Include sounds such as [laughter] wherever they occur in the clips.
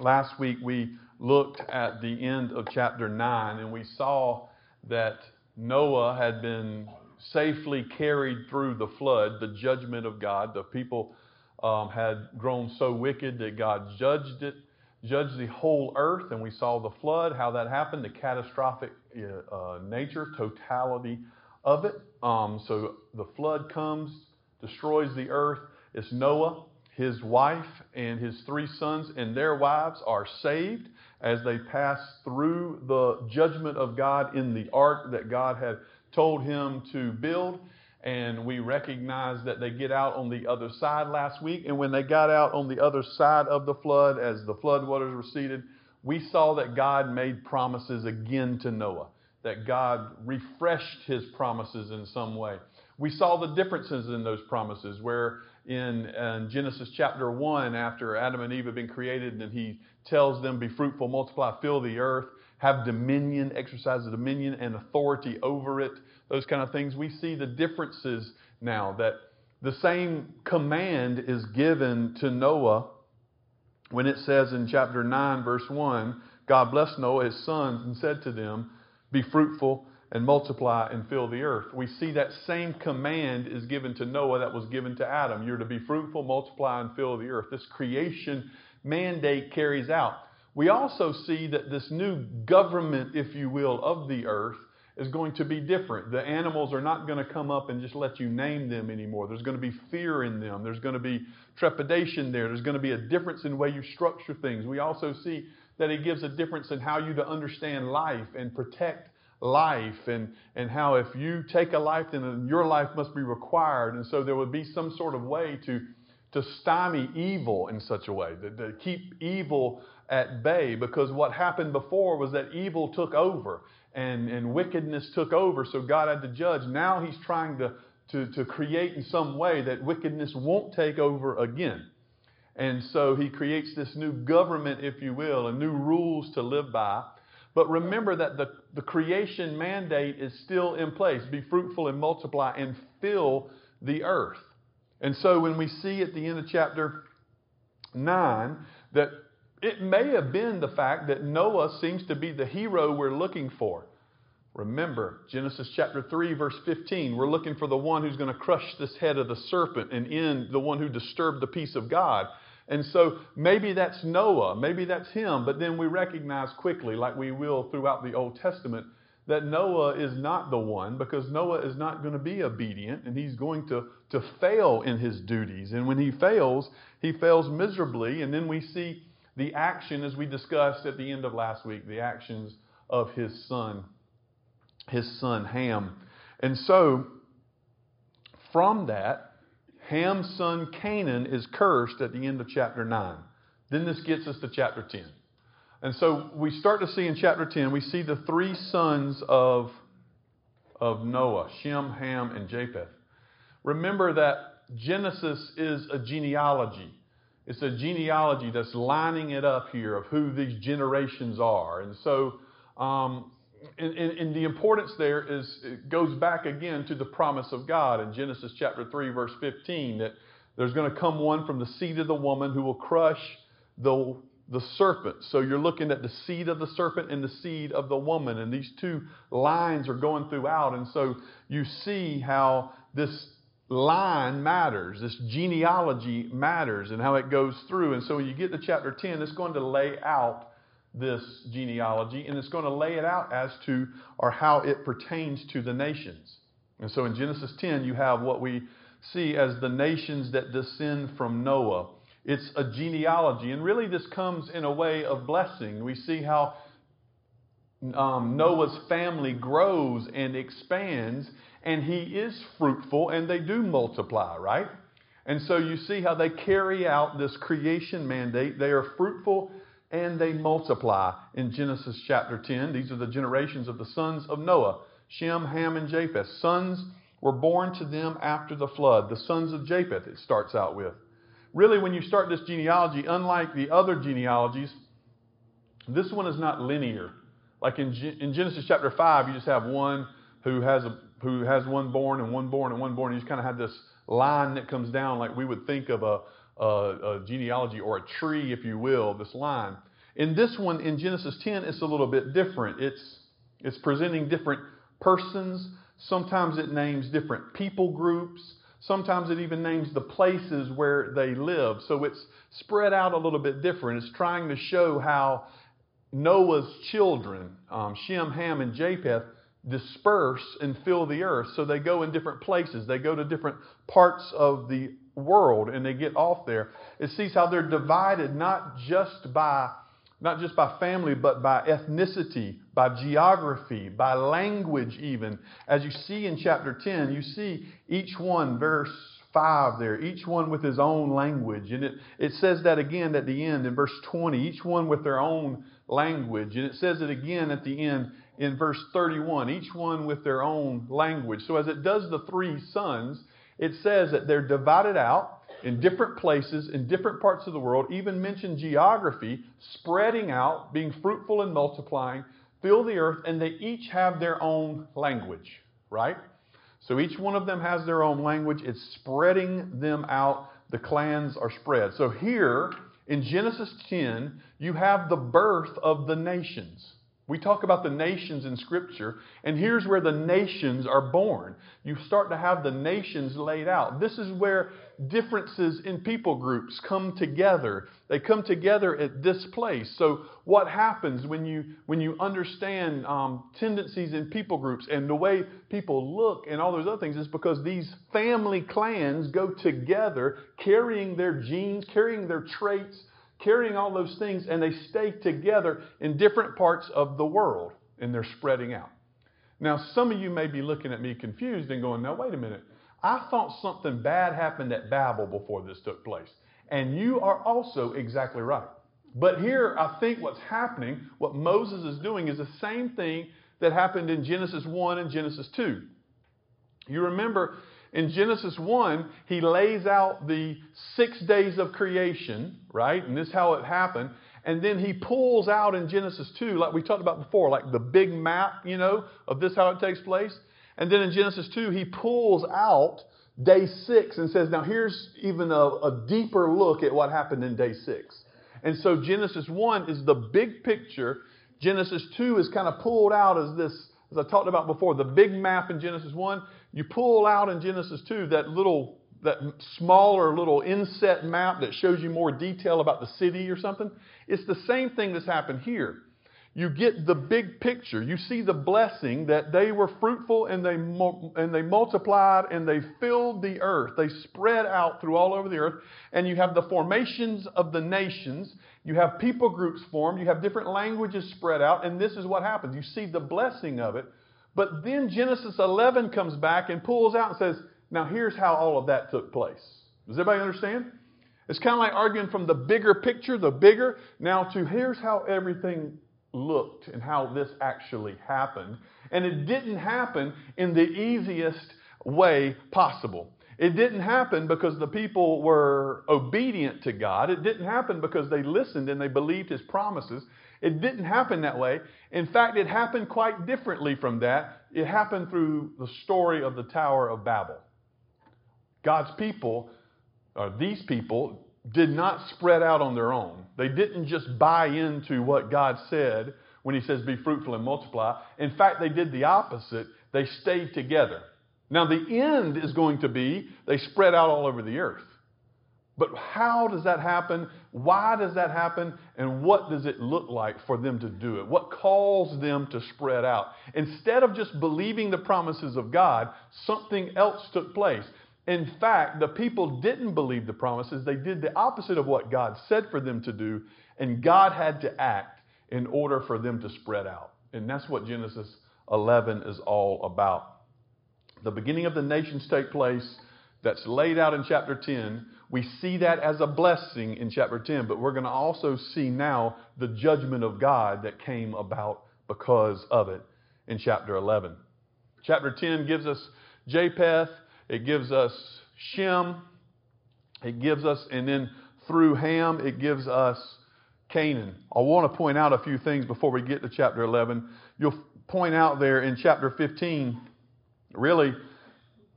last week we looked at the end of chapter 9 and we saw that Noah had been safely carried through the flood, the judgment of God. The people um, had grown so wicked that God judged it, judged the whole earth, and we saw the flood, how that happened, the catastrophic uh, nature, totality of it. Um, so the flood comes, destroys the earth. It's Noah, his wife, and his three sons and their wives are saved as they pass through the judgment of God in the ark that God had told him to build. And we recognize that they get out on the other side last week. And when they got out on the other side of the flood, as the floodwaters receded, we saw that God made promises again to Noah, that God refreshed his promises in some way. We saw the differences in those promises, where in, in, Genesis chapter 1, after Adam and Eve have been created, and he tells them, Be fruitful, multiply, fill the earth, have dominion, exercise the dominion and authority over it, those kind of things. We see the differences now that the same command is given to Noah when it says in chapter 9, verse 1, God blessed Noah, his sons, and said to them, Be fruitful and multiply and fill the earth. We see that same command is given to Noah that was given to Adam. You're to be fruitful, multiply, and fill the earth. This creation mandate carries out. We also see that this new government, if you will, of the earth is going to be different. The animals are not going to come up and just let you name them anymore. There's going to be fear in them. There's going to be trepidation there. There's going to be a difference in the way you structure things. We also see that it gives a difference in how you to understand life and protect life and, and how if you take a life, then your life must be required. And so there would be some sort of way to, to stymie evil in such a way, to, to keep evil at bay. Because what happened before was that evil took over and, and wickedness took over, so God had to judge. Now he's trying to, to, to create in some way that wickedness won't take over again. And so he creates this new government, if you will, and new rules to live by. But remember that the, the creation mandate is still in place be fruitful and multiply and fill the earth. And so when we see at the end of chapter 9 that it may have been the fact that Noah seems to be the hero we're looking for. Remember, Genesis chapter 3, verse 15, we're looking for the one who's going to crush this head of the serpent and end the one who disturbed the peace of God. And so maybe that's Noah, maybe that's him, but then we recognize quickly, like we will throughout the Old Testament, that Noah is not the one because Noah is not going to be obedient and he's going to, to fail in his duties. And when he fails, he fails miserably. And then we see the action, as we discussed at the end of last week, the actions of his son, his son Ham. And so, from that, Ham's son Canaan is cursed at the end of chapter 9. Then this gets us to chapter 10. And so we start to see in chapter 10, we see the three sons of, of Noah Shem, Ham, and Japheth. Remember that Genesis is a genealogy. It's a genealogy that's lining it up here of who these generations are. And so um, and, and, and, the importance there is it goes back again to the promise of God in Genesis chapter 3, verse 15, that there's going to come one from the seed of the woman who will crush the, the serpent. So you're looking at the seed of the serpent and the seed of the woman, and these two lines are going throughout. And so you see how this line matters, this genealogy matters, and how it goes through. And so when you get to chapter 10, it's going to lay out this genealogy, and it's going to lay it out as to or how it pertains to the nations. And so in Genesis 10, you have what we see as the nations that descend from Noah. It's a genealogy, and really this comes in a way of blessing. We see how um, Noah's family grows and expands, and he is fruitful, and they do multiply, right? And so you see how they carry out this creation mandate. They are fruitful and they multiply in Genesis chapter 10. These are the generations of the sons of Noah Shem, Ham, and Japheth. Sons were born to them after the flood. The sons of Japheth, it starts out with. Really, when you start this genealogy, unlike the other genealogies, this one is not linear. Like in, in Genesis chapter 5, you just have one who has, a, who has one born and one born and one born. You just kind of have this line that comes down like we would think of a, a, a genealogy or a tree, if you will, this line. In this one, in Genesis 10, it's a little bit different. It's, it's presenting different persons. Sometimes it names different people groups. Sometimes it even names the places where they live. So it's spread out a little bit different. It's trying to show how Noah's children, um, Shem, Ham, and Japheth, disperse and fill the earth. So they go in different places. They go to different parts of the world and they get off there. It sees how they're divided not just by not just by family, but by ethnicity, by geography, by language, even. As you see in chapter 10, you see each one, verse 5 there, each one with his own language. And it, it says that again at the end in verse 20, each one with their own language. And it says it again at the end in verse 31, each one with their own language. So as it does the three sons, it says that they're divided out in different places, in different parts of the world, even mention geography, spreading out, being fruitful and multiplying, fill the earth, and they each have their own language, right? So each one of them has their own language. It's spreading them out. The clans are spread. So here in Genesis 10, you have the birth of the nations. We talk about the nations in Scripture, and here's where the nations are born. You start to have the nations laid out. This is where differences in people groups come together. They come together at this place. So, what happens when you when you understand um, tendencies in people groups and the way people look and all those other things is because these family clans go together, carrying their genes, carrying their traits carrying all those things, and they stay together in different parts of the world, and they're spreading out. Now, some of you may be looking at me confused and going, now, wait a minute. I thought something bad happened at Babel before this took place. And you are also exactly right. But here, I think what's happening, what Moses is doing, is the same thing that happened in Genesis 1 and Genesis 2. You remember in Genesis 1, he lays out the six days of creation, right? And this is how it happened. And then he pulls out in Genesis 2, like we talked about before, like the big map, you know, of this how it takes place. And then in Genesis 2, he pulls out day six and says, now here's even a, a deeper look at what happened in day six. And so Genesis 1 is the big picture. Genesis 2 is kind of pulled out as this, as I talked about before, the big map in Genesis 1 you pull out in Genesis 2 that little, that smaller little inset map that shows you more detail about the city or something. It's the same thing that's happened here. You get the big picture. You see the blessing that they were fruitful and they, and they multiplied and they filled the earth. They spread out through all over the earth. And you have the formations of the nations. You have people groups formed. You have different languages spread out. And this is what happens. You see the blessing of it. But then Genesis 11 comes back and pulls out and says, now here's how all of that took place. Does everybody understand? It's kind of like arguing from the bigger picture, the bigger, now to here's how everything looked and how this actually happened. And it didn't happen in the easiest way possible. It didn't happen because the people were obedient to God. It didn't happen because they listened and they believed His promises. It didn't happen that way. In fact, it happened quite differently from that. It happened through the story of the Tower of Babel. God's people, or these people, did not spread out on their own. They didn't just buy into what God said when He says, Be fruitful and multiply. In fact, they did the opposite. They stayed together. Now, the end is going to be they spread out all over the earth. But how does that happen? Why does that happen? And what does it look like for them to do it? What calls them to spread out? Instead of just believing the promises of God, something else took place. In fact, the people didn't believe the promises. They did the opposite of what God said for them to do, and God had to act in order for them to spread out. And that's what Genesis 11 is all about. The beginning of the nations take place that's laid out in chapter 10 we see that as a blessing in chapter 10, but we're going to also see now the judgment of God that came about because of it in chapter 11. Chapter 10 gives us Japheth, it gives us Shem, it gives us, and then through Ham, it gives us Canaan. I want to point out a few things before we get to chapter 11. You'll point out there in chapter 15, really,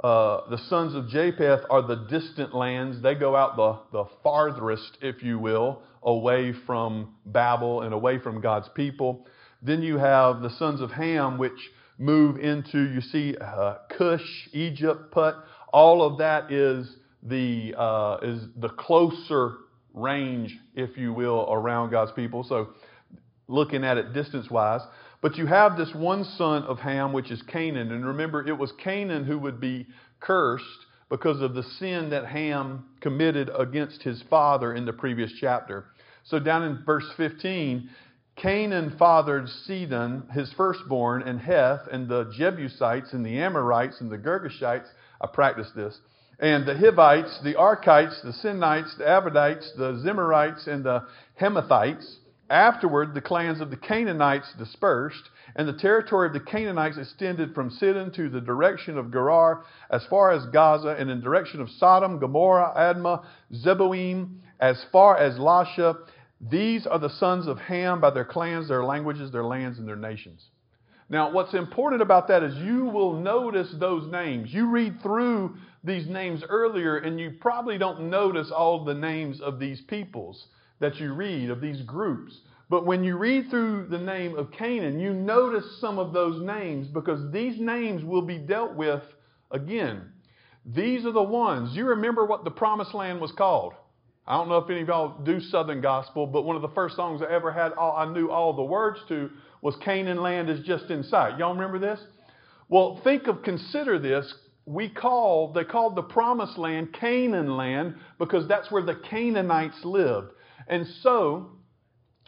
uh, the sons of Japheth are the distant lands. They go out the, the farthest, if you will, away from Babel and away from God's people. Then you have the sons of Ham, which move into, you see, uh, Cush, Egypt, Put. All of that is the, uh, is the closer range, if you will, around God's people. So looking at it distance wise. But you have this one son of Ham, which is Canaan. And remember, it was Canaan who would be cursed because of the sin that Ham committed against his father in the previous chapter. So down in verse 15, Canaan fathered Sidon, his firstborn, and Heth, and the Jebusites, and the Amorites, and the Girgashites. I practiced this. And the Hivites, the Arkites, the Sinites, the Arvadites, the Zemarites, and the Hamathites. Afterward, the clans of the Canaanites dispersed, and the territory of the Canaanites extended from Sidon to the direction of Gerar as far as Gaza, and in direction of Sodom, Gomorrah, Admah, Zeboim, as far as Lasha. These are the sons of Ham by their clans, their languages, their lands, and their nations. Now, what's important about that is you will notice those names. You read through these names earlier, and you probably don't notice all the names of these peoples that you read, of these groups. But when you read through the name of Canaan, you notice some of those names because these names will be dealt with again. These are the ones. You remember what the promised land was called. I don't know if any of y'all do Southern gospel, but one of the first songs I ever had, all, I knew all the words to, was Canaan land is just in sight. Y'all remember this? Well, think of, consider this. We call, they called the promised land Canaan land because that's where the Canaanites lived. And so,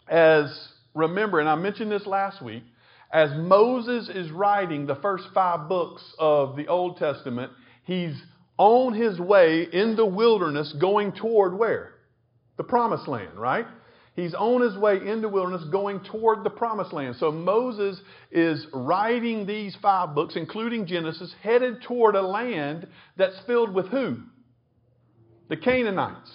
as remember, and I mentioned this last week, as Moses is writing the first five books of the Old Testament, he's on his way in the wilderness going toward where? The promised land, right? He's on his way in the wilderness going toward the promised land. So Moses is writing these five books, including Genesis, headed toward a land that's filled with who? The Canaanites.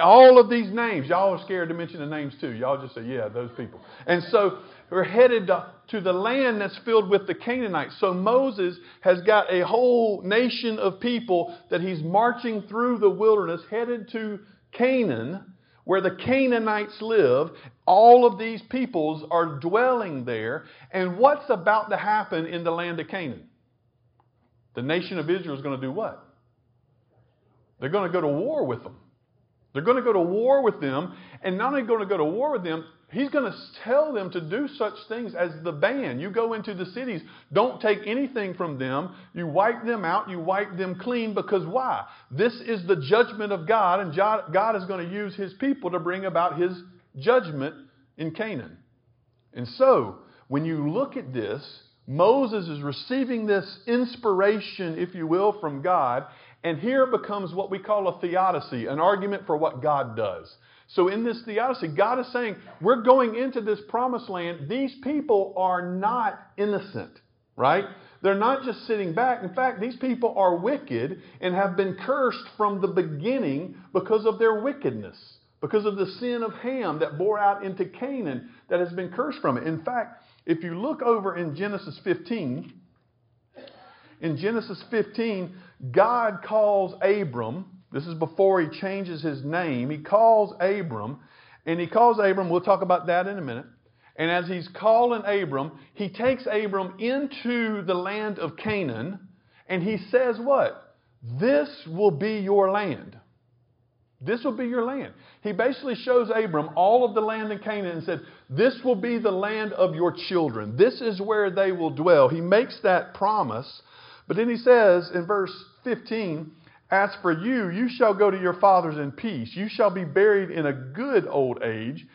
All of these names, y'all are scared to mention the names too. Y'all just say, yeah, those people. And so we're headed to the land that's filled with the Canaanites. So Moses has got a whole nation of people that he's marching through the wilderness, headed to Canaan, where the Canaanites live. All of these peoples are dwelling there. And what's about to happen in the land of Canaan? The nation of Israel is going to do what? They're going to go to war with them. They're going to go to war with them, and not only going to go to war with them, he's going to tell them to do such things as the ban. You go into the cities, don't take anything from them. You wipe them out, you wipe them clean, because why? This is the judgment of God, and God is going to use his people to bring about his judgment in Canaan. And so, when you look at this, Moses is receiving this inspiration, if you will, from God, and here becomes what we call a theodicy, an argument for what God does. So, in this theodicy, God is saying, We're going into this promised land. These people are not innocent, right? They're not just sitting back. In fact, these people are wicked and have been cursed from the beginning because of their wickedness, because of the sin of Ham that bore out into Canaan that has been cursed from it. In fact, if you look over in Genesis 15, in Genesis 15, God calls Abram, this is before he changes his name, he calls Abram, and he calls Abram, we'll talk about that in a minute. And as he's calling Abram, he takes Abram into the land of Canaan, and he says, What? This will be your land. This will be your land. He basically shows Abram all of the land in Canaan and said, This will be the land of your children. This is where they will dwell. He makes that promise. But then he says in verse 15, As for you, you shall go to your fathers in peace. You shall be buried in a good old age.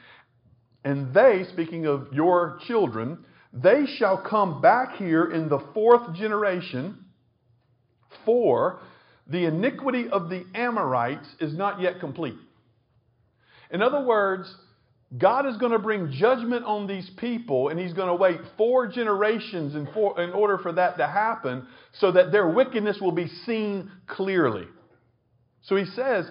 And they, speaking of your children, they shall come back here in the fourth generation, for the iniquity of the Amorites is not yet complete. In other words, God is going to bring judgment on these people, and He's going to wait four generations in, for, in order for that to happen so that their wickedness will be seen clearly. So He says,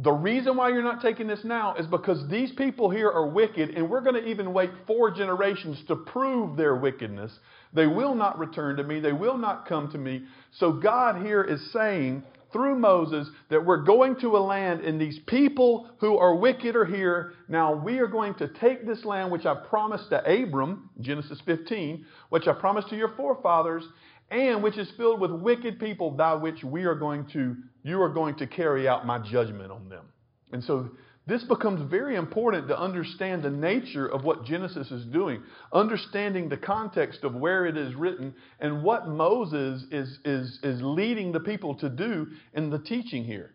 the reason why you're not taking this now is because these people here are wicked, and we're going to even wait four generations to prove their wickedness. They will not return to me, they will not come to me. So, God here is saying through Moses that we're going to a land, and these people who are wicked are here. Now, we are going to take this land which I promised to Abram, Genesis 15, which I promised to your forefathers, and which is filled with wicked people, by which we are going to, you are going to carry out my judgment on them. And so this becomes very important to understand the nature of what Genesis is doing, understanding the context of where it is written and what Moses is, is, is leading the people to do in the teaching here.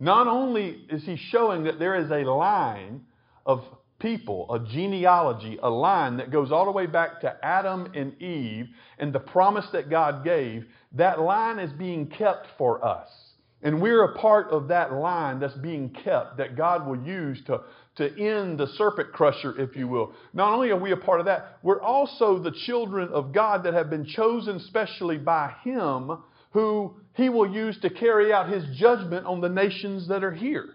Not only is he showing that there is a line of people, a genealogy, a line that goes all the way back to Adam and Eve and the promise that God gave, that line is being kept for us. And we're a part of that line that's being kept that God will use to, to end the serpent crusher, if you will. Not only are we a part of that, we're also the children of God that have been chosen specially by Him, who He will use to carry out His judgment on the nations that are here.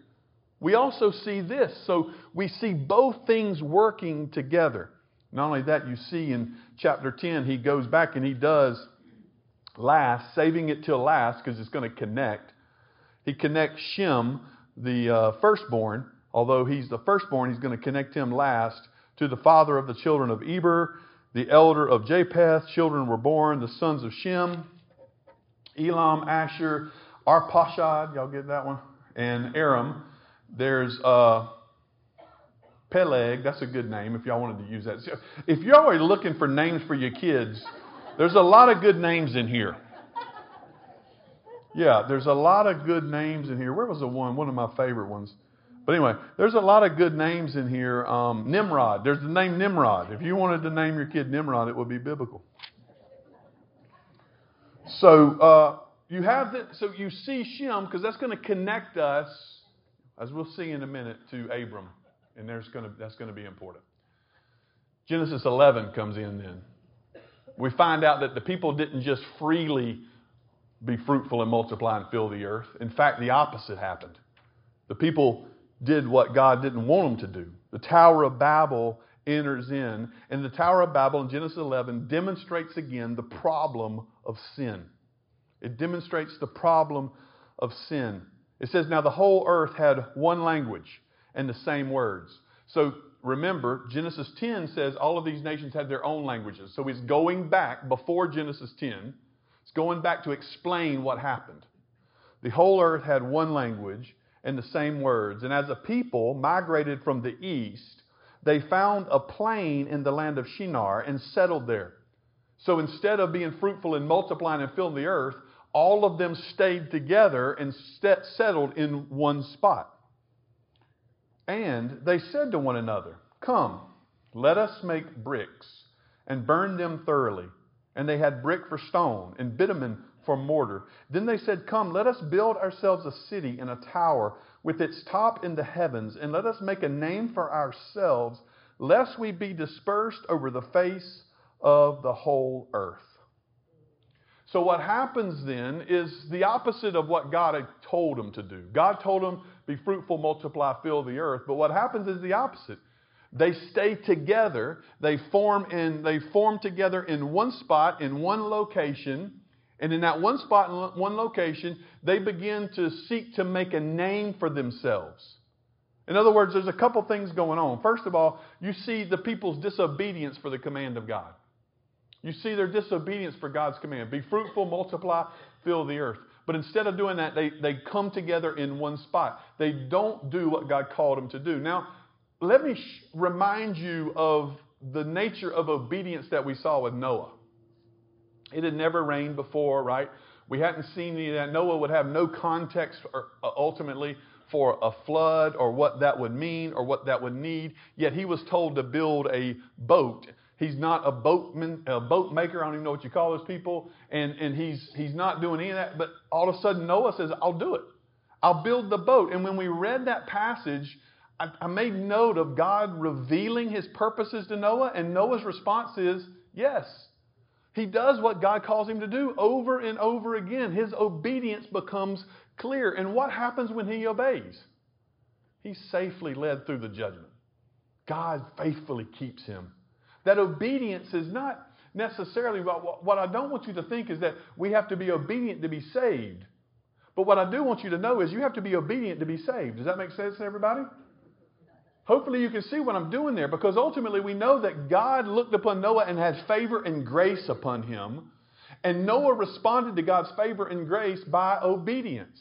We also see this. So we see both things working together. Not only that, you see in chapter 10, he goes back and he does last, saving it till last because it's going to connect. He connects Shem, the uh, firstborn, although he's the firstborn, he's going to connect him last to the father of the children of Eber, the elder of Japheth. Children were born, the sons of Shem, Elam, Asshur, Arpachshad, y'all get that one, and Aram. There's uh, Peleg. That's a good name if y'all wanted to use that. If you're already looking for names for your kids, there's a lot of good names in here. Yeah, there's a lot of good names in here. Where was the one? One of my favorite ones. But anyway, there's a lot of good names in here. Um, Nimrod. There's the name Nimrod. If you wanted to name your kid Nimrod, it would be biblical. So uh, you have that. So you see Shem because that's going to connect us as we'll see in a minute, to Abram. And there's gonna, that's going to be important. Genesis 11 comes in then. We find out that the people didn't just freely be fruitful and multiply and fill the earth. In fact, the opposite happened. The people did what God didn't want them to do. The Tower of Babel enters in, and the Tower of Babel in Genesis 11 demonstrates again the problem of sin. It demonstrates the problem of sin. It says, Now the whole earth had one language and the same words. So remember, Genesis 10 says all of these nations had their own languages. So he's going back before Genesis 10. It's going back to explain what happened. The whole earth had one language and the same words. And as a people migrated from the east, they found a plain in the land of Shinar and settled there. So instead of being fruitful and multiplying and filling the earth, all of them stayed together and st- settled in one spot. And they said to one another, Come, let us make bricks and burn them thoroughly. And they had brick for stone and bitumen for mortar. Then they said, Come, let us build ourselves a city and a tower with its top in the heavens, and let us make a name for ourselves, lest we be dispersed over the face of the whole earth. So, what happens then is the opposite of what God had told them to do. God told them, Be fruitful, multiply, fill the earth. But what happens is the opposite. They stay together, they form, in, they form together in one spot, in one location. And in that one spot, in one location, they begin to seek to make a name for themselves. In other words, there's a couple things going on. First of all, you see the people's disobedience for the command of God. You see their disobedience for God's command be fruitful, multiply, fill the earth. But instead of doing that, they, they come together in one spot. They don't do what God called them to do. Now, let me sh- remind you of the nature of obedience that we saw with Noah. It had never rained before, right? We hadn't seen any of that. Noah would have no context or, uh, ultimately for a flood or what that would mean or what that would need. Yet he was told to build a boat He's not a boatman, a boat maker. I don't even know what you call those people. And, and he's, he's not doing any of that. But all of a sudden, Noah says, I'll do it. I'll build the boat. And when we read that passage, I, I made note of God revealing his purposes to Noah. And Noah's response is, yes. He does what God calls him to do over and over again. His obedience becomes clear. And what happens when he obeys? he's safely led through the judgment. God faithfully keeps him. That obedience is not necessarily what, what I don't want you to think is that we have to be obedient to be saved. But what I do want you to know is you have to be obedient to be saved. Does that make sense to everybody? Hopefully, you can see what I'm doing there because ultimately we know that God looked upon Noah and had favor and grace upon him. And Noah responded to God's favor and grace by obedience.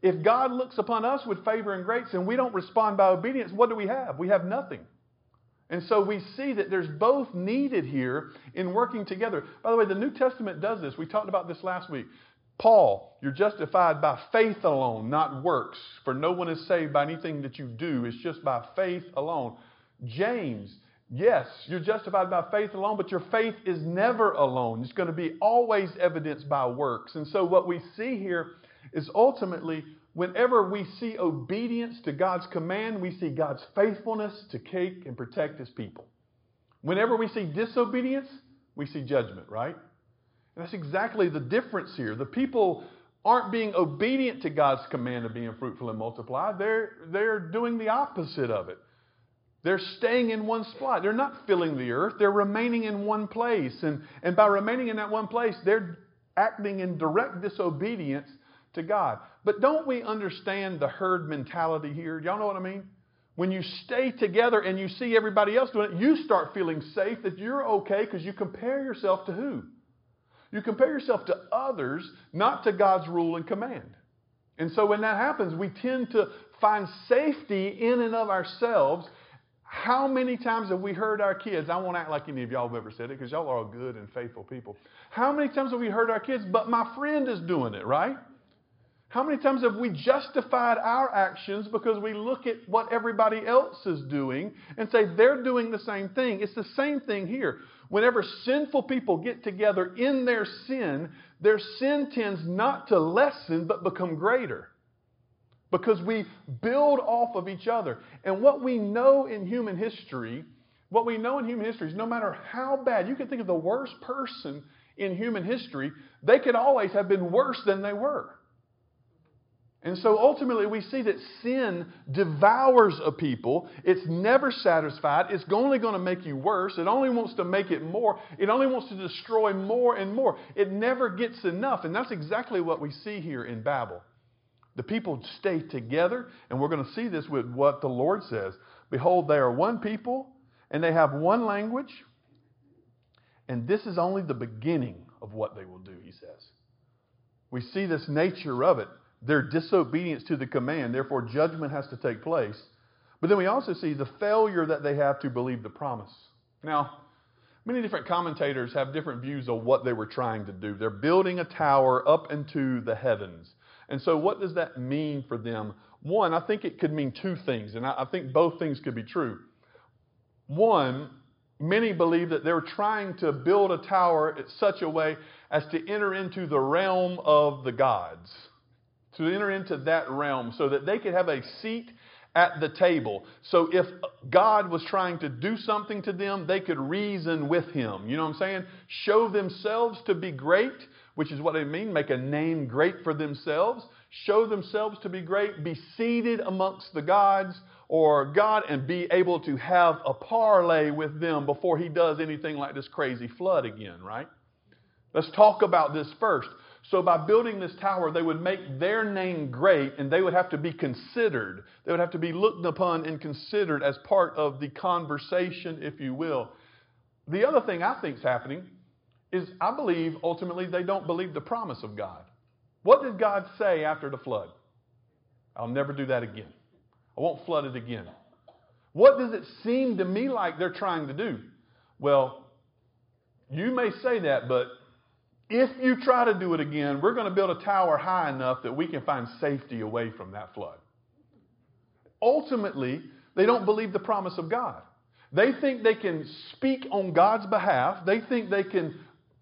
If God looks upon us with favor and grace and we don't respond by obedience, what do we have? We have nothing. And so we see that there's both needed here in working together. By the way, the New Testament does this. We talked about this last week. Paul, you're justified by faith alone, not works. For no one is saved by anything that you do, it's just by faith alone. James, yes, you're justified by faith alone, but your faith is never alone. It's going to be always evidenced by works. And so what we see here is ultimately whenever we see obedience to God's command, we see God's faithfulness to keep and protect his people. Whenever we see disobedience, we see judgment, right? And that's exactly the difference here. The people aren't being obedient to God's command of being fruitful and multiply. They're, they're doing the opposite of it. They're staying in one spot. They're not filling the earth. They're remaining in one place. And, and by remaining in that one place, they're acting in direct disobedience to God. But don't we understand the herd mentality here? Y'all know what I mean? When you stay together and you see everybody else doing it, you start feeling safe that you're okay because you compare yourself to who? You compare yourself to others, not to God's rule and command. And so when that happens, we tend to find safety in and of ourselves. How many times have we heard our kids? I won't act like any of y'all have ever said it because y'all are all good and faithful people. How many times have we heard our kids, but my friend is doing it, right? How many times have we justified our actions because we look at what everybody else is doing and say they're doing the same thing? It's the same thing here. Whenever sinful people get together in their sin, their sin tends not to lessen but become greater. Because we build off of each other. And what we know in human history, what we know in human history is no matter how bad, you can think of the worst person in human history, they could always have been worse than they were. And so ultimately, we see that sin devours a people. It's never satisfied. It's only going to make you worse. It only wants to make it more. It only wants to destroy more and more. It never gets enough. And that's exactly what we see here in Babel. The people stay together, and we're going to see this with what the Lord says Behold, they are one people, and they have one language, and this is only the beginning of what they will do, he says. We see this nature of it their disobedience to the command. Therefore, judgment has to take place. But then we also see the failure that they have to believe the promise. Now, many different commentators have different views of what they were trying to do. They're building a tower up into the heavens. And so, what does that mean for them? One, I think it could mean two things, and I, think both things could be true. One, many believe that they're trying to build a tower in such a way as to enter into the realm of the gods to enter into that realm so that they could have a seat at the table. So if God was trying to do something to them, they could reason with him. You know what I'm saying? Show themselves to be great, which is what they mean, make a name great for themselves. Show themselves to be great, be seated amongst the gods or God and be able to have a parlay with them before he does anything like this crazy flood again, right? Let's talk about this first. So, by building this tower, they would make their name great and they would have to be considered. They would have to be looked upon and considered as part of the conversation, if you will. The other thing I think is happening is I believe ultimately they don't believe the promise of God. What did God say after the flood? I'll never do that again. I won't flood it again. What does it seem to me like they're trying to do? Well, you may say that, but if you try to do it again, we're going to build a tower high enough that we can find safety away from that flood. Ultimately, they don't believe the promise of God. They think they can speak on God's behalf. They think they can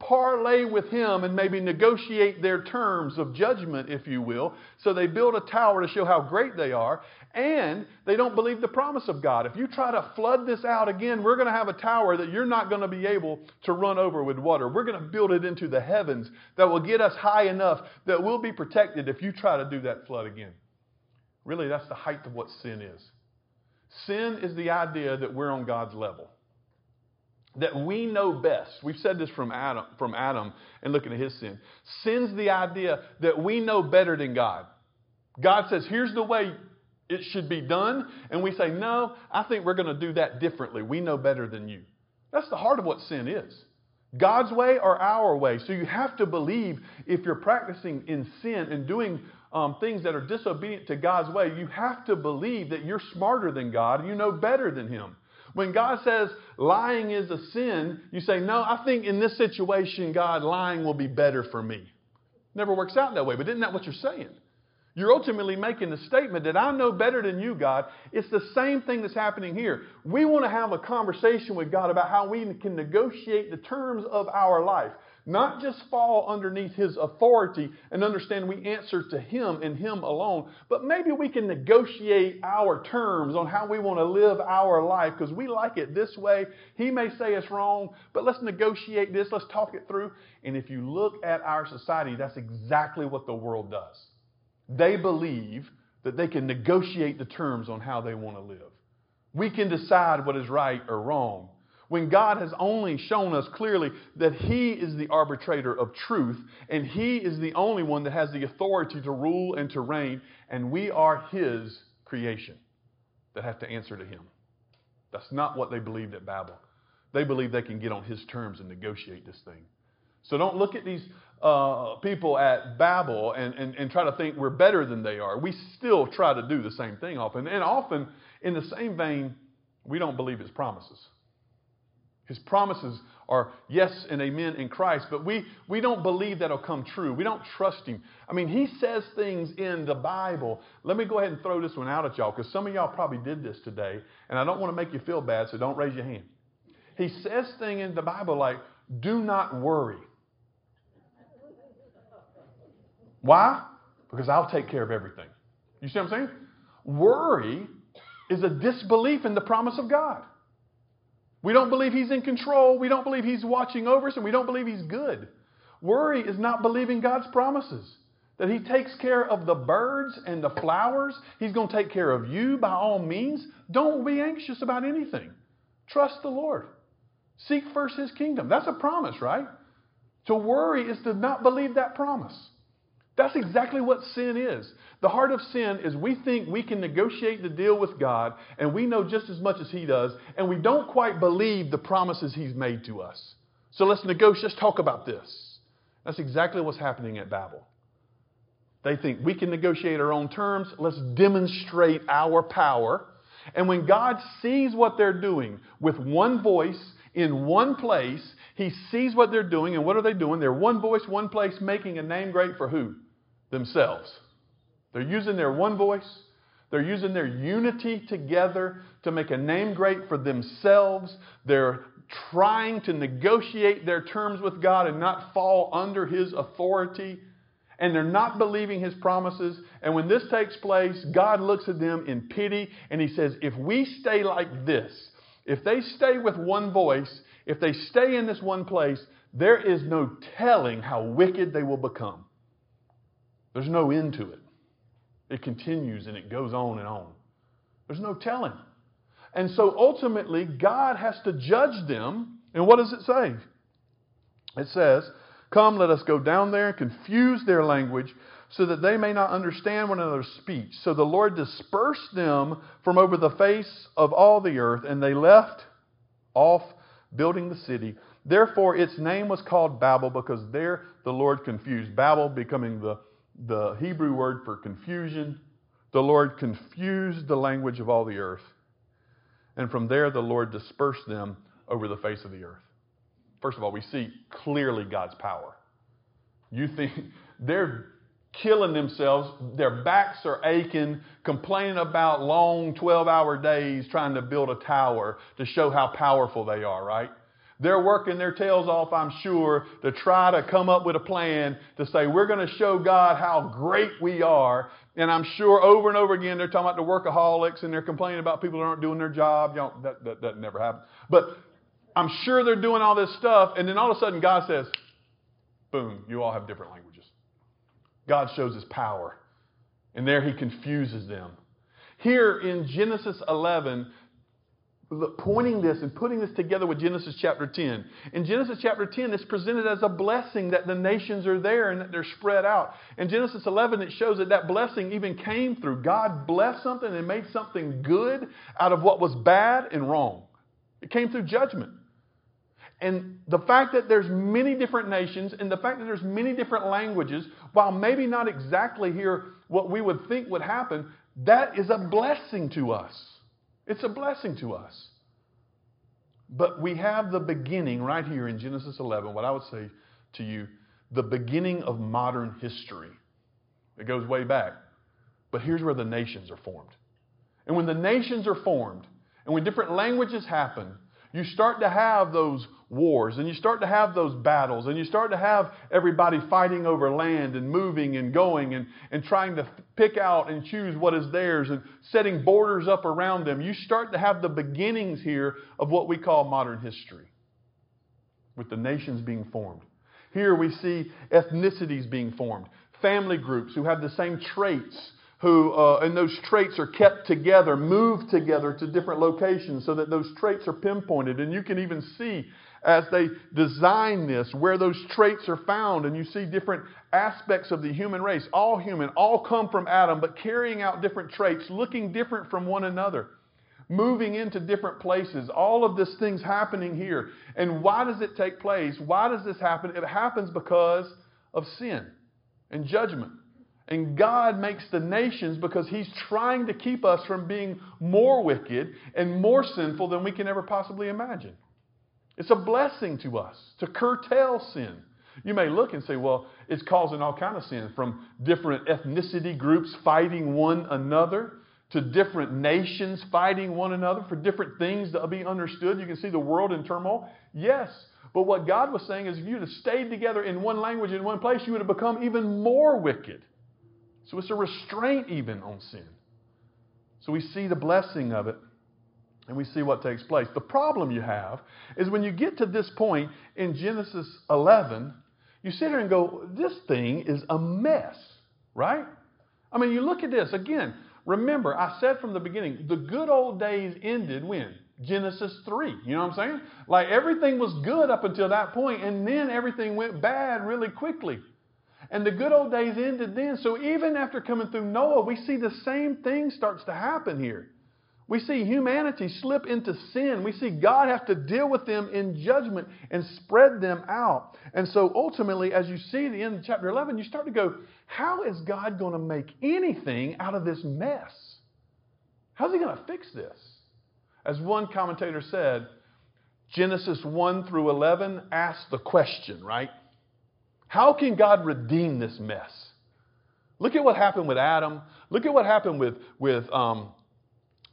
parlay with him and maybe negotiate their terms of judgment, if you will. So they build a tower to show how great they are, and they don't believe the promise of God. If you try to flood this out again, we're going to have a tower that you're not going to be able to run over with water. We're going to build it into the heavens that will get us high enough that we'll be protected if you try to do that flood again. Really, that's the height of what sin is. Sin is the idea that we're on God's level. That we know best. We've said this from Adam, from Adam and looking at his sin. Sin's the idea that we know better than God. God says, here's the way it should be done. And we say, no, I think we're going to do that differently. We know better than you. That's the heart of what sin is. God's way or our way. So you have to believe if you're practicing in sin and doing um, things that are disobedient to God's way, you have to believe that you're smarter than God you know better than Him. When God says lying is a sin, you say, No, I think in this situation, God, lying will be better for me. Never works out that way, but isn't that what you're saying? You're ultimately making the statement that I know better than you, God. It's the same thing that's happening here. We want to have a conversation with God about how we can negotiate the terms of our life. Not just fall underneath His authority and understand we answer to Him and Him alone, but maybe we can negotiate our terms on how we want to live our life because we like it this way. He may say it's wrong, but let's negotiate this, let's talk it through. And if you look at our society, that's exactly what the world does. They believe that they can negotiate the terms on how they want to live. We can decide what is right or wrong when God has only shown us clearly that He is the arbitrator of truth and He is the only one that has the authority to rule and to reign, and we are His creation that have to answer to Him. That's not what they believed at Babel. They believe they can get on His terms and negotiate this thing. So don't look at these uh, people at Babel and, and, and try to think we're better than they are. We still try to do the same thing often. And often, in the same vein, we don't believe His promises. His promises are yes and amen in Christ, but we, we don't believe that'll come true. We don't trust Him. I mean, He says things in the Bible. Let me go ahead and throw this one out at y'all because some of y'all probably did this today, and I don't want to make you feel bad, so don't raise your hand. He says things in the Bible like, do not worry. Why? Because I'll take care of everything. You see what I'm saying? Worry is a disbelief in the promise of God. We don't believe He's in control. We don't believe He's watching over us, and we don't believe He's good. Worry is not believing God's promises. That He takes care of the birds and the flowers. He's going to take care of you by all means. Don't be anxious about anything. Trust the Lord. Seek first His kingdom. That's a promise, right? To worry is to not believe that promise. That's exactly what sin is. The heart of sin is we think we can negotiate the deal with God and we know just as much as He does, and we don't quite believe the promises He's made to us. So let's negotiate, let's talk about this. That's exactly what's happening at Babel. They think we can negotiate our own terms, let's demonstrate our power. And when God sees what they're doing with one voice in one place, He sees what they're doing, and what are they doing? They're one voice, one place, making a name great for who? Themselves. They're using their one voice, they're using their unity together to make a name great for themselves. They're trying to negotiate their terms with God and not fall under His authority. And they're not believing His promises. And when this takes place, God looks at them in pity and He says, If we stay like this, if they stay with one voice, if they stay in this one place, there is no telling how wicked they will become. There's no end to it. It continues and it goes on and on. There's no telling. And so ultimately, God has to judge them. And what does it say? It says, Come, let us go down there and confuse their language so that they may not understand one another's speech. So the Lord dispersed them from over the face of all the earth, and they left off building the city. Therefore, its name was called Babel because there the Lord confused. Babel becoming the the Hebrew word for confusion. The Lord confused the language of all the earth. And from there, the Lord dispersed them over the face of the earth. First of all, we see clearly God's power. You think [laughs] they're killing themselves, their backs are aching, complaining about long 12 hour days trying to build a tower to show how powerful they are, right? They're working their tails off, I'm sure, to try to come up with a plan to say, we're going to show God how great we are. And I'm sure over and over again, they're talking about the workaholics and they're complaining about people that aren't doing their job. That, that, that never happened. But I'm sure they're doing all this stuff. And then all of a sudden, God says, boom, you all have different languages. God shows his power. And there he confuses them. Here in Genesis 11, pointing this and putting this together with Genesis chapter 10. In Genesis chapter 10, it's presented as a blessing that the nations are there and that they're spread out. In Genesis 11, it shows that that blessing even came through God blessed something and made something good out of what was bad and wrong. It came through judgment. And the fact that there's many different nations and the fact that there's many different languages, while maybe not exactly here what we would think would happen, that is a blessing to us. It's a blessing to us. But we have the beginning right here in Genesis 11, what I would say to you, the beginning of modern history. It goes way back. But here's where the nations are formed. And when the nations are formed, and when different languages happen, you start to have those wars and you start to have those battles and you start to have everybody fighting over land and moving and going and, and trying to pick out and choose what is theirs and setting borders up around them. You start to have the beginnings here of what we call modern history with the nations being formed. Here we see ethnicities being formed, family groups who have the same traits who, uh, and those traits are kept together, moved together to different locations so that those traits are pinpointed. And you can even see as they design this where those traits are found. And you see different aspects of the human race, all human, all come from Adam, but carrying out different traits, looking different from one another. Moving into different places, all of this thing's happening here. And why does it take place? Why does this happen? It happens because of sin and judgment. And God makes the nations because He's trying to keep us from being more wicked and more sinful than we can ever possibly imagine. It's a blessing to us to curtail sin. You may look and say, well, it's causing all kind of sin from different ethnicity groups fighting one another to different nations fighting one another for different things to be understood. You can see the world in turmoil. Yes. But what God was saying is if you had stayed together in one language in one place, you would have become even more wicked. So it's a restraint even on sin. So we see the blessing of it and we see what takes place. The problem you have is when you get to this point in Genesis 11, you sit here and go, this thing is a mess, right? I mean, you look at this again. Remember, I said from the beginning, the good old days ended when? Genesis 3. You know what I'm saying? Like everything was good up until that point, and then everything went bad really quickly. And the good old days ended then. So even after coming through Noah, we see the same thing starts to happen here. We see humanity slip into sin. We see God have to deal with them in judgment and spread them out. And so ultimately, as you see the end of chapter 11, you start to go, how is God going to make anything out of this mess? How's he going to fix this? As one commentator said, Genesis 1 through 11 asks the question, right? How can God redeem this mess? Look at what happened with Adam. Look at what happened with, with um,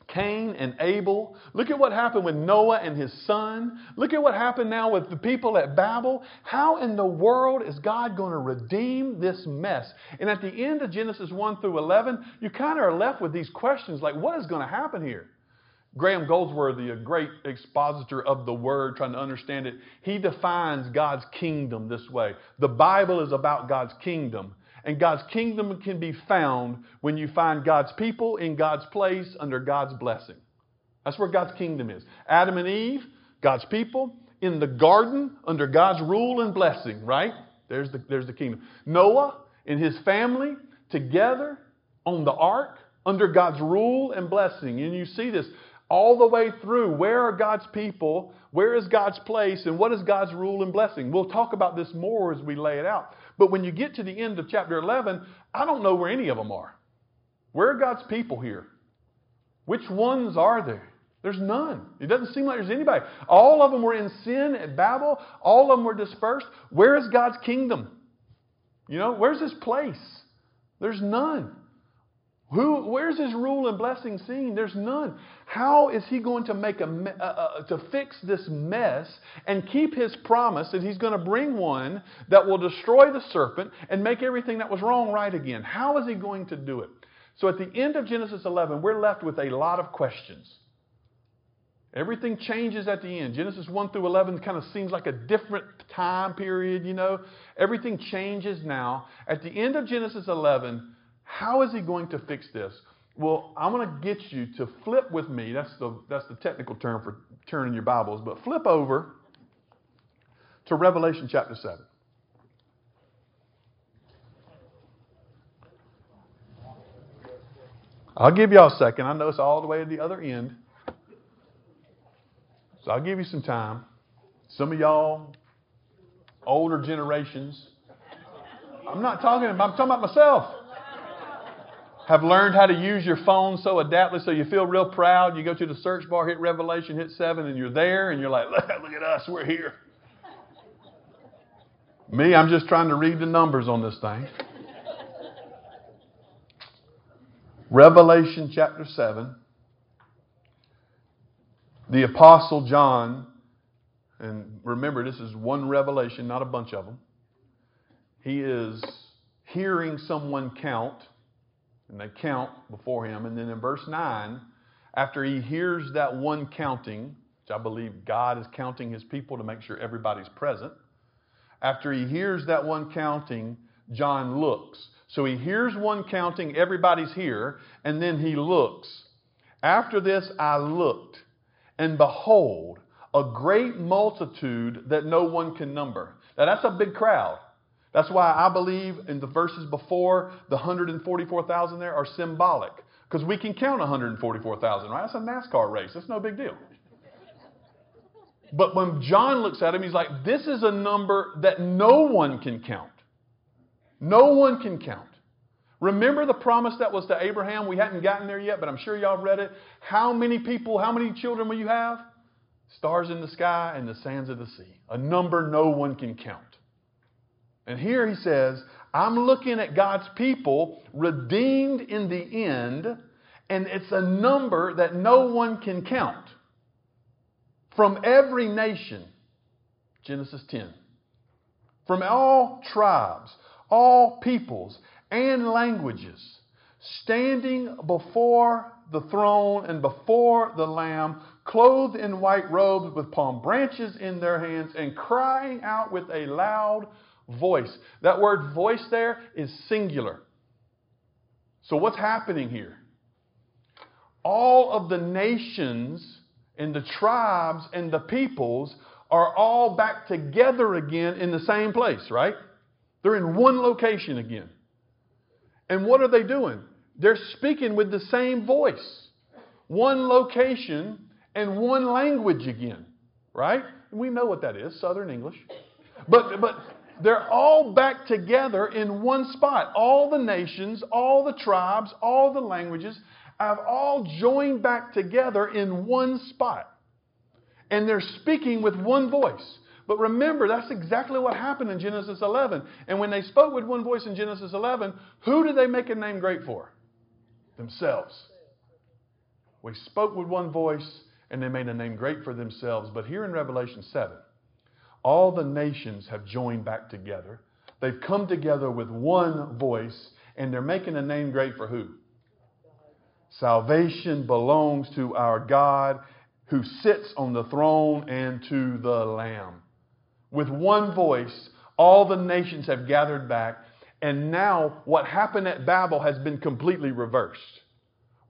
Cain and Abel. Look at what happened with Noah and his son. Look at what happened now with the people at Babel. How in the world is God going to redeem this mess? And at the end of Genesis 1 through 11, you kind of are left with these questions like, what is going to happen here? Graham Goldsworthy, a great expositor of the word, trying to understand it, he defines God's kingdom this way. The Bible is about God's kingdom. And God's kingdom can be found when you find God's people in God's place under God's blessing. That's where God's kingdom is. Adam and Eve, God's people, in the garden under God's rule and blessing, right? There's the, there's the kingdom. Noah and his family together on the ark under God's rule and blessing. And you see this all the way through. Where are God's people? Where is God's place? And what is God's rule and blessing? We'll talk about this more as we lay it out. But when you get to the end of chapter 11, I don't know where any of them are. Where are God's people here? Which ones are there? There's none. It doesn't seem like there's anybody. All of them were in sin at Babel. All of them were dispersed. Where is God's kingdom? You know, where's his place? There's none. Who, where's his rule and blessing seen? There's none. How is he going to make a uh, uh, to fix this mess and keep his promise that he's going to bring one that will destroy the serpent and make everything that was wrong right again? How is he going to do it? So at the end of Genesis 11, we're left with a lot of questions. Everything changes at the end. Genesis 1 through 11 kind of seems like a different time period, you know. Everything changes now. At the end of Genesis 11, How is he going to fix this? Well, I'm going to get you to flip with me. That's the, that's the technical term for turning your Bibles, but flip over to Revelation chapter 7. I'll give y'all a second. I know it's all the way to the other end. So I'll give you some time. Some of y'all, older generations, I'm not talking I'm talking about myself. Have learned how to use your phone so adaptly so you feel real proud. You go to the search bar, hit Revelation, hit 7, and you're there, and you're like, [laughs] look at us, we're here. Me, I'm just trying to read the numbers on this thing. Revelation chapter 7. The Apostle John, and remember, this is one revelation, not a bunch of them. He is hearing someone count, and they count before him. And then in verse 9, after he hears that one counting, which I believe God is counting his people to make sure everybody's present, after he hears that one counting, John looks. So he hears one counting, everybody's here, and then he looks. After this, I looked, and behold, a great multitude that no one can number. Now, that's a big crowd. That's why I believe in the verses before the 144,000 there are symbolic. Because we can count 144,000, right? That's a NASCAR race. That's no big deal. But when John looks at him, he's like, this is a number that no one can count. No one can count. Remember the promise that was to Abraham? We hadn't gotten there yet, but I'm sure y'all read it. How many people, how many children will you have? Stars in the sky and the sands of the sea. A number no one can count. And here he says, I'm looking at God's people redeemed in the end, and it's a number that no one can count. From every nation, Genesis 10. From all tribes, all peoples and languages, standing before the throne and before the Lamb, clothed in white robes with palm branches in their hands, and crying out with a loud voice. That word voice there is singular. So, what's happening here? All of the nations and the tribes and the peoples are all back together again in the same place, right? They're in one location again. And what are they doing? They're speaking with the same voice, one location, and one language again, right? We know what that is Southern English. But, but they're all back together in one spot. All the nations, all the tribes, all the languages have all joined back together in one spot. And they're speaking with one voice. But remember, that's exactly what happened in Genesis 11. And when they spoke with one voice in Genesis 11, who did they make a name great for? Themselves. We spoke with one voice and they made a name great for themselves. But here in Revelation 7, all the nations have joined back together. They've come together with one voice and they're making a name great for who? Salvation belongs to our God who sits on the throne and to the Lamb with one voice, all the nations have gathered back. And now, what happened at Babel has been completely reversed.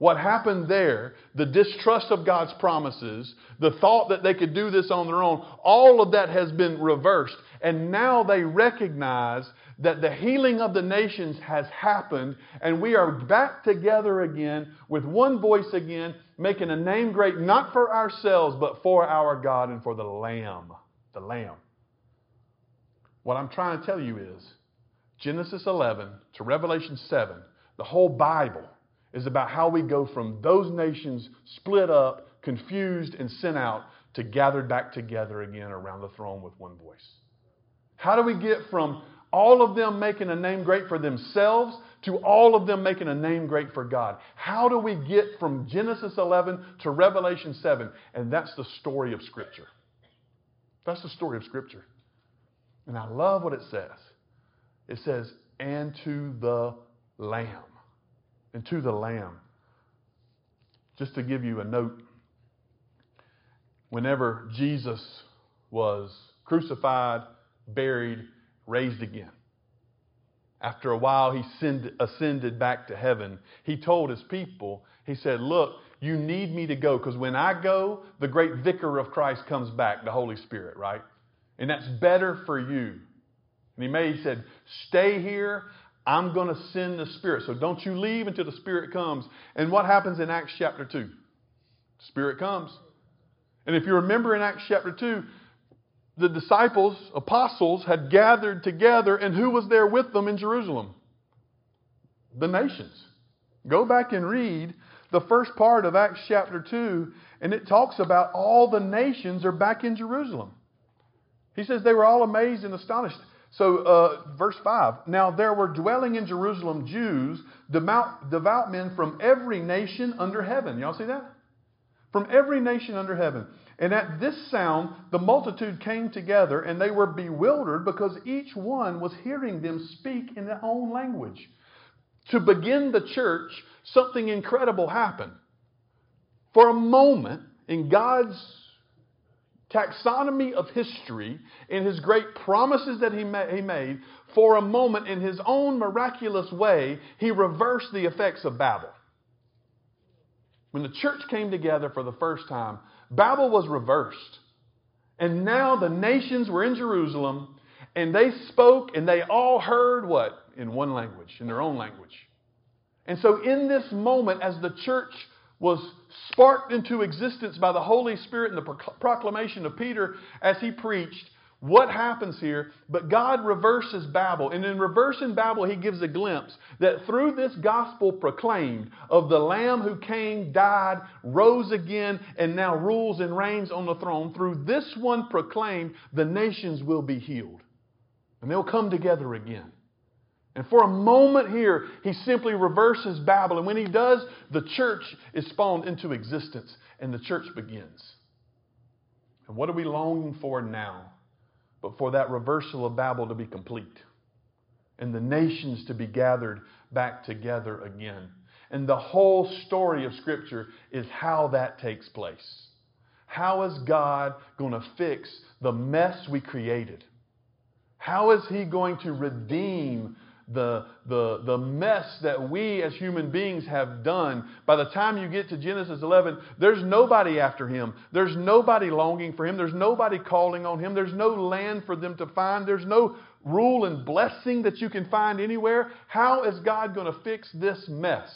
What happened there, the distrust of God's promises, the thought that they could do this on their own, all of that has been reversed. And now they recognize that the healing of the nations has happened, and we are back together again with one voice again, making a name great, not for ourselves, but for our God and for the Lamb. The Lamb. What I'm trying to tell you is Genesis 11 to Revelation 7, the whole Bible is about how we go from those nations split up, confused, and sent out to gathered back together again around the throne with one voice. How do we get from all of them making a name great for themselves to all of them making a name great for God? How do we get from Genesis 11 to Revelation 7? And that's the story of Scripture. That's the story of Scripture. And I love what it says. It says, and to the Lamb. And to the Lamb. Just to give you a note, whenever Jesus was crucified, buried, raised again, after a while he ascended back to heaven, he told his people, he said, Look, you need me to go because when I go, the great vicar of Christ comes back, the Holy Spirit, right? And that's better for you. And he may he said, Stay here. I'm going to send the Spirit. So don't you leave until the Spirit comes. And what happens in Acts chapter 2? Spirit comes. And if you remember in Acts chapter 2, the disciples, apostles, had gathered together, and who was there with them in Jerusalem? The nations. Go back and read the first part of Acts chapter 2, and it talks about all the nations are back in Jerusalem. He says they were all amazed and astonished. So, uh, verse 5 Now there were dwelling in Jerusalem Jews, devout, devout men from every nation under heaven. Y'all see that? From every nation under heaven. And at this sound, the multitude came together, and they were bewildered because each one was hearing them speak in their own language. To begin the church, something incredible happened. For a moment, in God's taxonomy of history, in his great promises that he, ma- he made, for a moment, in his own miraculous way, he reversed the effects of Babel. When the church came together for the first time, Babel was reversed. And now the nations were in Jerusalem and they spoke and they all heard what? In one language, in their own language. And so, in this moment, as the church was sparked into existence by the Holy Spirit and the proclamation of Peter as he preached, what happens here? But God reverses Babel. And in reversing Babel, he gives a glimpse that through this gospel proclaimed of the Lamb who came, died, rose again, and now rules and reigns on the throne, through this one proclaimed, the nations will be healed. And they'll come together again. And for a moment here, he simply reverses Babel. And when he does, the church is spawned into existence and the church begins. And what are we longing for now? but for that reversal of Babel to be complete and the nations to be gathered back together again. And the whole story of Scripture is how that takes place. How is God going to fix the mess we created? How is He going to redeem the, the, the mess that we as human beings have done. By the time you get to Genesis 11, there's nobody after him. There's nobody longing for him. There's nobody calling on him. There's no land for them to find. There's no rule and blessing that you can find anywhere. How is God going to fix this mess?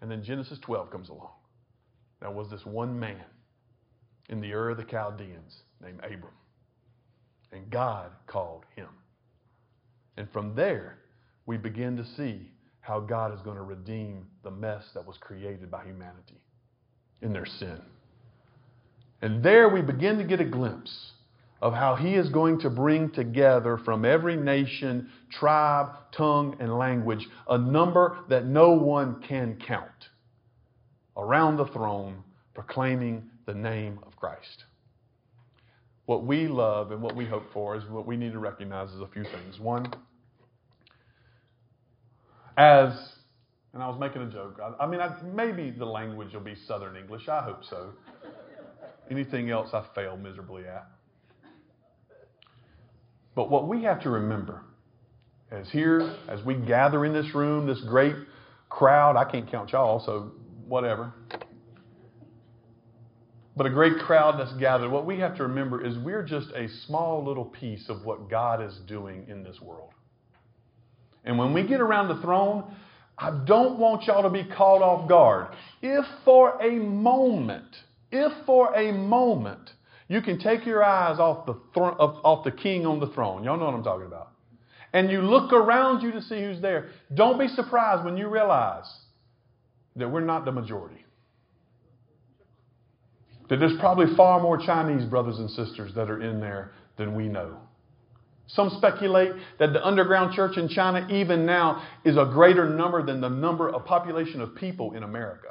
And then Genesis 12 comes along. There was this one man in the Ur of the Chaldeans named Abram. And God called him. And from there, we begin to see how God is going to redeem the mess that was created by humanity in their sin. And there we begin to get a glimpse of how He is going to bring together from every nation, tribe, tongue, and language a number that no one can count around the throne proclaiming the name of Christ. What we love and what we hope for is what we need to recognize is a few things. One, as, and I was making a joke. I, I mean, I, maybe the language will be Southern English. I hope so. Anything else I fail miserably at. But what we have to remember as here, as we gather in this room, this great crowd, I can't count y'all, so whatever. But a great crowd that's gathered, what we have to remember is we're just a small little piece of what God is doing in this world. And when we get around the throne, I don't want y'all to be caught off guard. If for a moment, if for a moment, you can take your eyes off the, thro- off the king on the throne, y'all know what I'm talking about, and you look around you to see who's there, don't be surprised when you realize that we're not the majority. That there's probably far more Chinese brothers and sisters that are in there than we know. Some speculate that the underground church in China, even now, is a greater number than the number of population of people in America.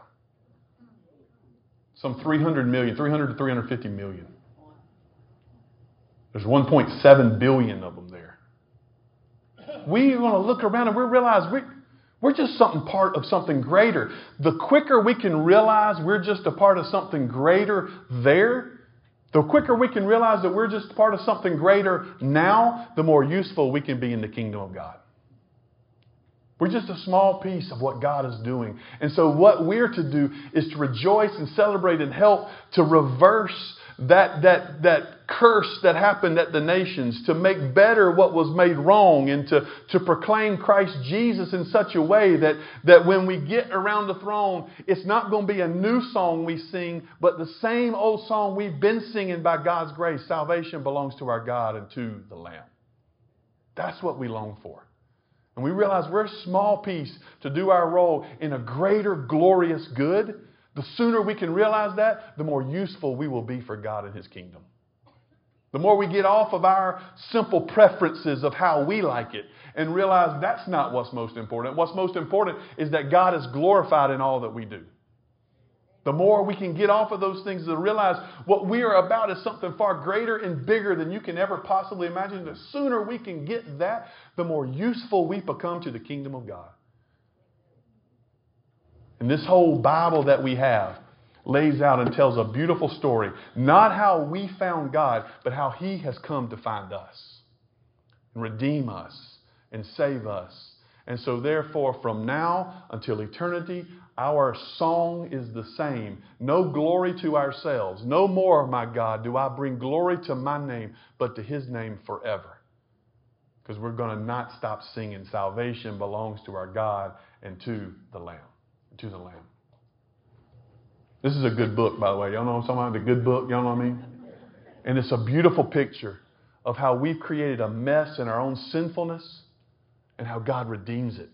Some 300 million, 300 to 350 million. There's 1.7 billion of them there. We're going to look around and we realize we, we're just something part of something greater. The quicker we can realize we're just a part of something greater there, the quicker we can realize that we're just part of something greater now, the more useful we can be in the kingdom of God. We're just a small piece of what God is doing. And so, what we're to do is to rejoice and celebrate and help to reverse that, that, that curse that happened at the nations, to make better what was made wrong, and to, to proclaim Christ Jesus in such a way that, that when we get around the throne, it's not going to be a new song we sing, but the same old song we've been singing by God's grace. Salvation belongs to our God and to the Lamb. That's what we long for. And we realize we're a small piece to do our role in a greater, glorious good. The sooner we can realize that, the more useful we will be for God and His kingdom. The more we get off of our simple preferences of how we like it and realize that's not what's most important. What's most important is that God is glorified in all that we do. The more we can get off of those things and realize what we are about is something far greater and bigger than you can ever possibly imagine, the sooner we can get that, the more useful we become to the kingdom of God. And this whole Bible that we have lays out and tells a beautiful story. Not how we found God, but how He has come to find us, and redeem us, and save us. And so, therefore, from now until eternity, our song is the same. No glory to ourselves. No more, my God, do I bring glory to my name, but to His name forever. Because we're going to not stop singing. Salvation belongs to our God and to the Lamb to the Lamb. This is a good book, by the way. Y'all know what I'm talking about? The good book, y'all know what I mean? And it's a beautiful picture of how we've created a mess in our own sinfulness and how God redeems it.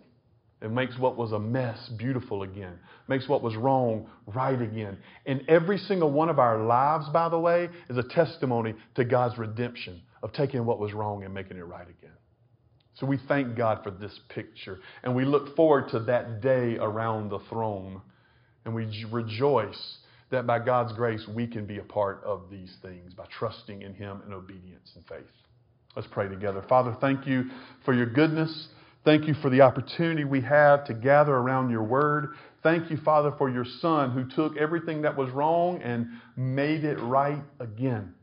It makes what was a mess beautiful again, makes what was wrong right again. And every single one of our lives, by the way, is a testimony to God's redemption of taking what was wrong and making it right again. So we thank God for this picture. And we look forward to that day around the throne. And we rejoice that by God's grace we can be a part of these things by trusting in Him in obedience and faith. Let's pray together. Father, thank you for your goodness. Thank you for the opportunity we have to gather around your word. Thank you, Father, for your Son who took everything that was wrong and made it right again.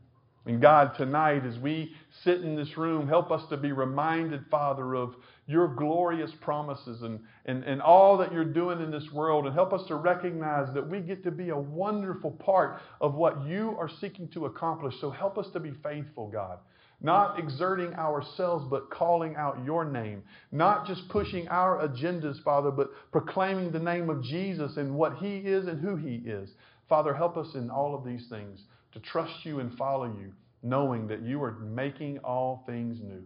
And God, tonight, as we sit in this room, help us to be reminded, Father, of your glorious promises and, and, and all that you're doing in this world. And help us to recognize that we get to be a wonderful part of what you are seeking to accomplish. So help us to be faithful, God. Not exerting ourselves, but calling out your name. Not just pushing our agendas, Father, but proclaiming the name of Jesus and what he is and who he is. Father, help us in all of these things to trust you and follow you, knowing that you are making all things new.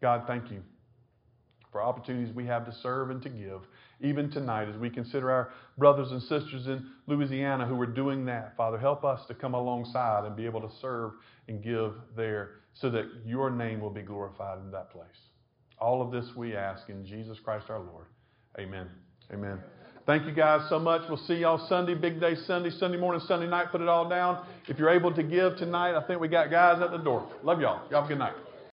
God, thank you for opportunities we have to serve and to give, even tonight as we consider our brothers and sisters in Louisiana who are doing that. Father, help us to come alongside and be able to serve and give there so that your name will be glorified in that place. All of this we ask in Jesus Christ our Lord. Amen. Amen. Thank you guys so much. We'll see y'all Sunday, big day Sunday, Sunday morning, Sunday night. Put it all down. If you're able to give tonight, I think we got guys at the door. Love y'all. Y'all have a good night.